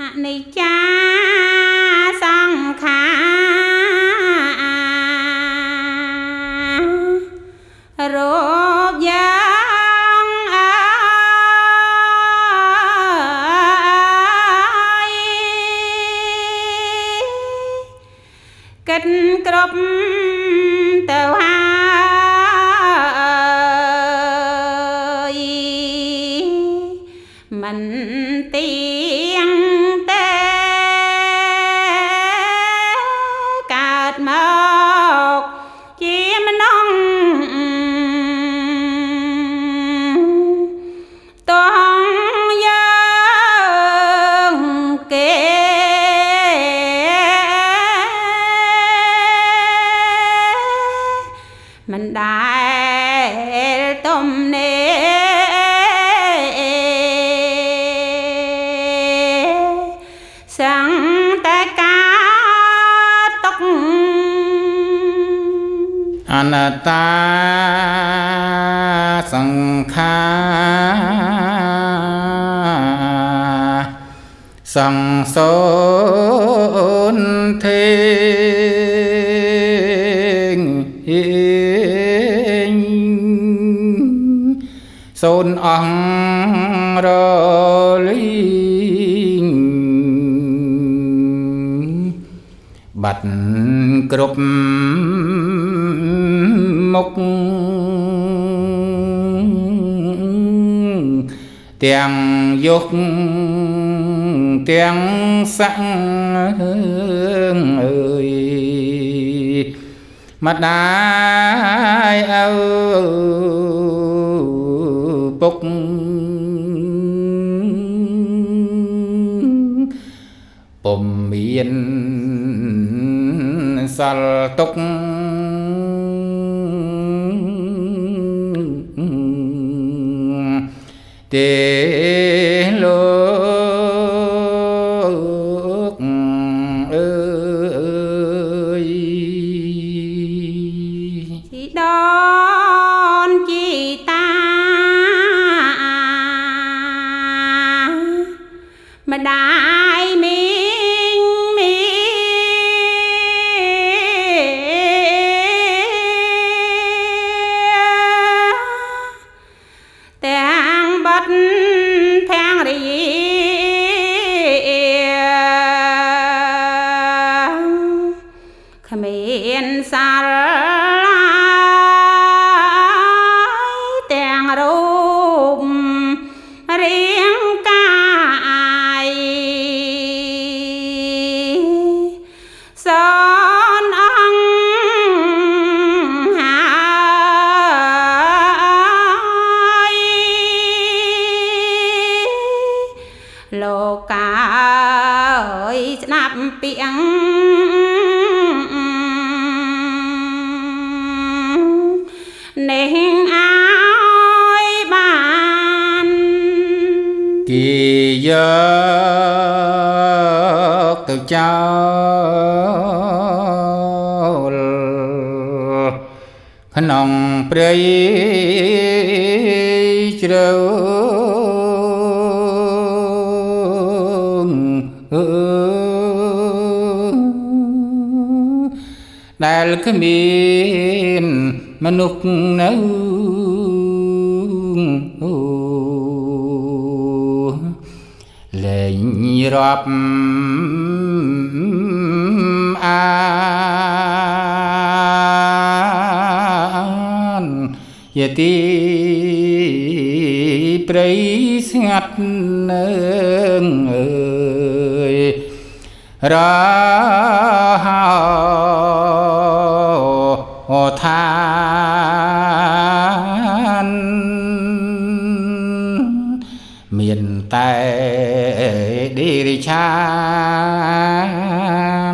ហនិច្អនត្តាសង្ខារសង្សូនទេងសូនអង្រលីងបាត់គ្រប់ មុខទាំងយុគទាំងស័ងអើយម្ដាយអើពុកពុំមានសល់ទុក ទេ ទាំងរូបរាងកាយសនអង្គហើយលោកកាអើយស្ដាប់ពាក្យនេះ គេយកទៅចោលក្នុងព្រៃជ្រៅអឺដែលគ្មានមនុស្សនៅអូ រាប់អានយទីព្រៃស្ងាត់នៅអើយរហោឋាន មានតែ ឌីរិឆា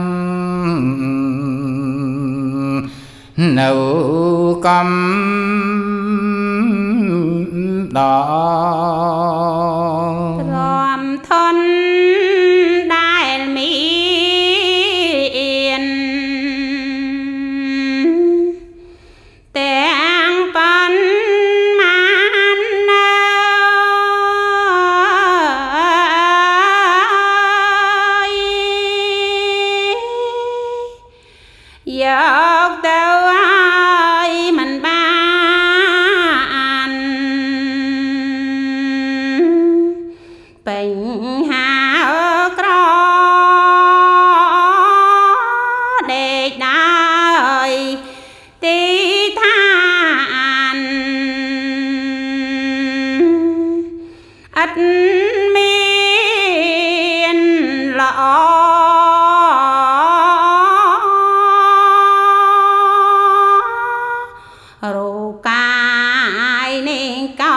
ននៅកំ miên lọ rô cài nên có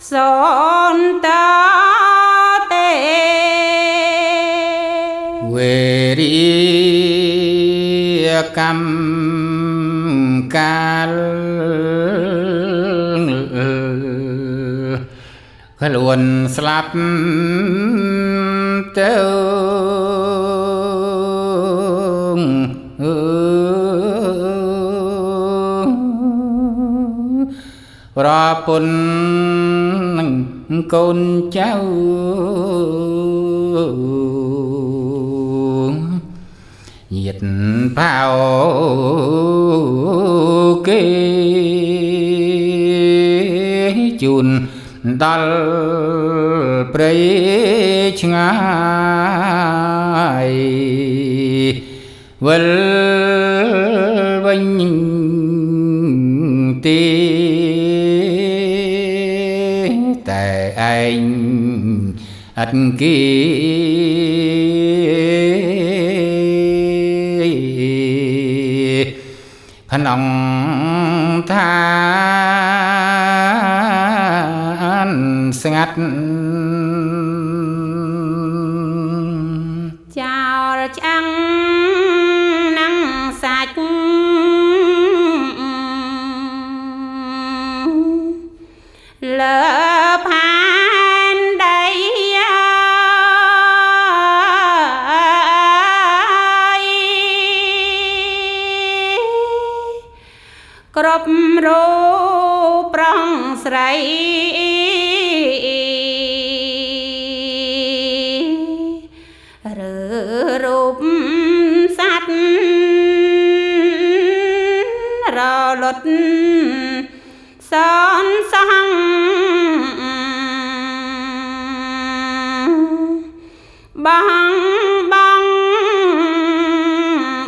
son ta tê. Quê đi cầm cal ខ្លួនស្លាប់ទៅប្រពន្ធនឹងកូនចៅញាតផៅគេជូន ដល់ព្រៃឆ្ងាយវិលវិញទីតែឯងអត់គីក្នុងឋាន ស្ងាត់ចោលឆ្អឹងនឹងសាច់លើផានដីគ្រប់រូបប្រងស្រី លត់សនសងបងបង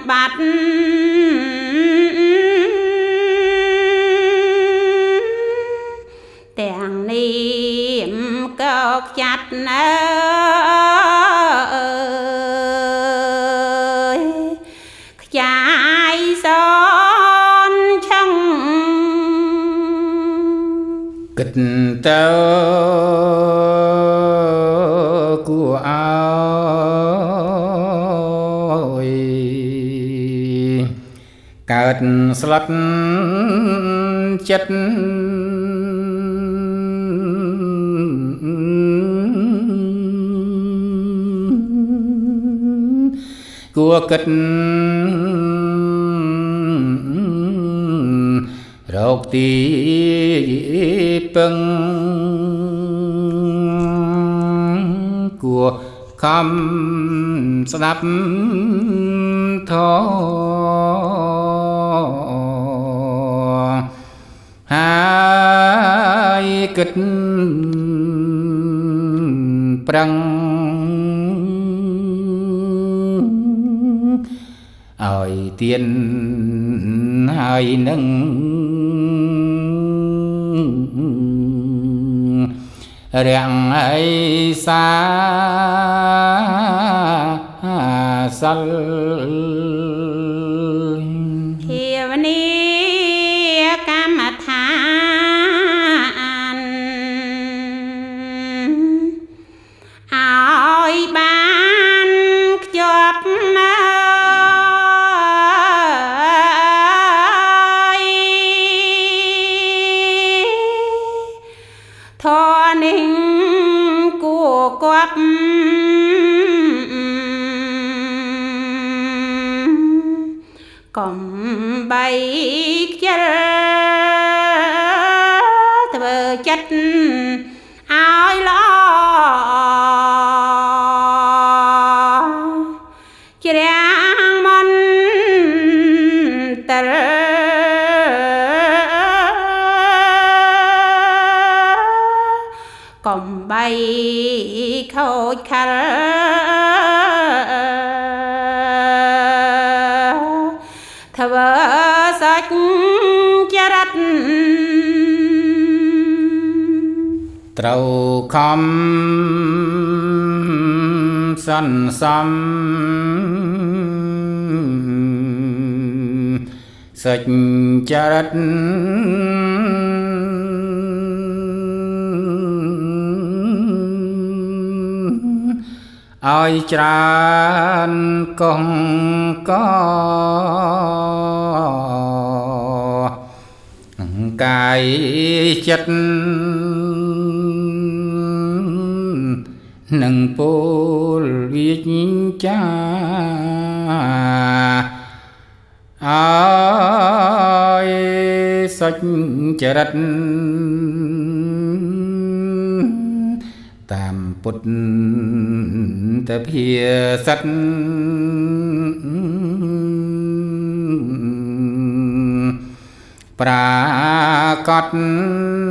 បាត់ទាំងនេះក៏ចាត់នៅ គិតទៅគួរអើយកើតស្លុតចិត្តគួរគិត រោគទីពឹងគួរខំស្ដាប់ធម៌ហើយគិតប្រឹង ឲ្យទៀនហើយនឹងរាំងអីសាសិល បីខ្ជិលធ្វើចិត្តឲ្យល្អជ្រាំងមន្តរកំបីខូចខល តត្រូវខំសន្សំសេចចរិតឲ្យច្រើនកងកកាយចិត្ត នឹងពលវិជ្ជាអើយសុចរិតតាមពុទ្ធតភាសិតប្រាកដណ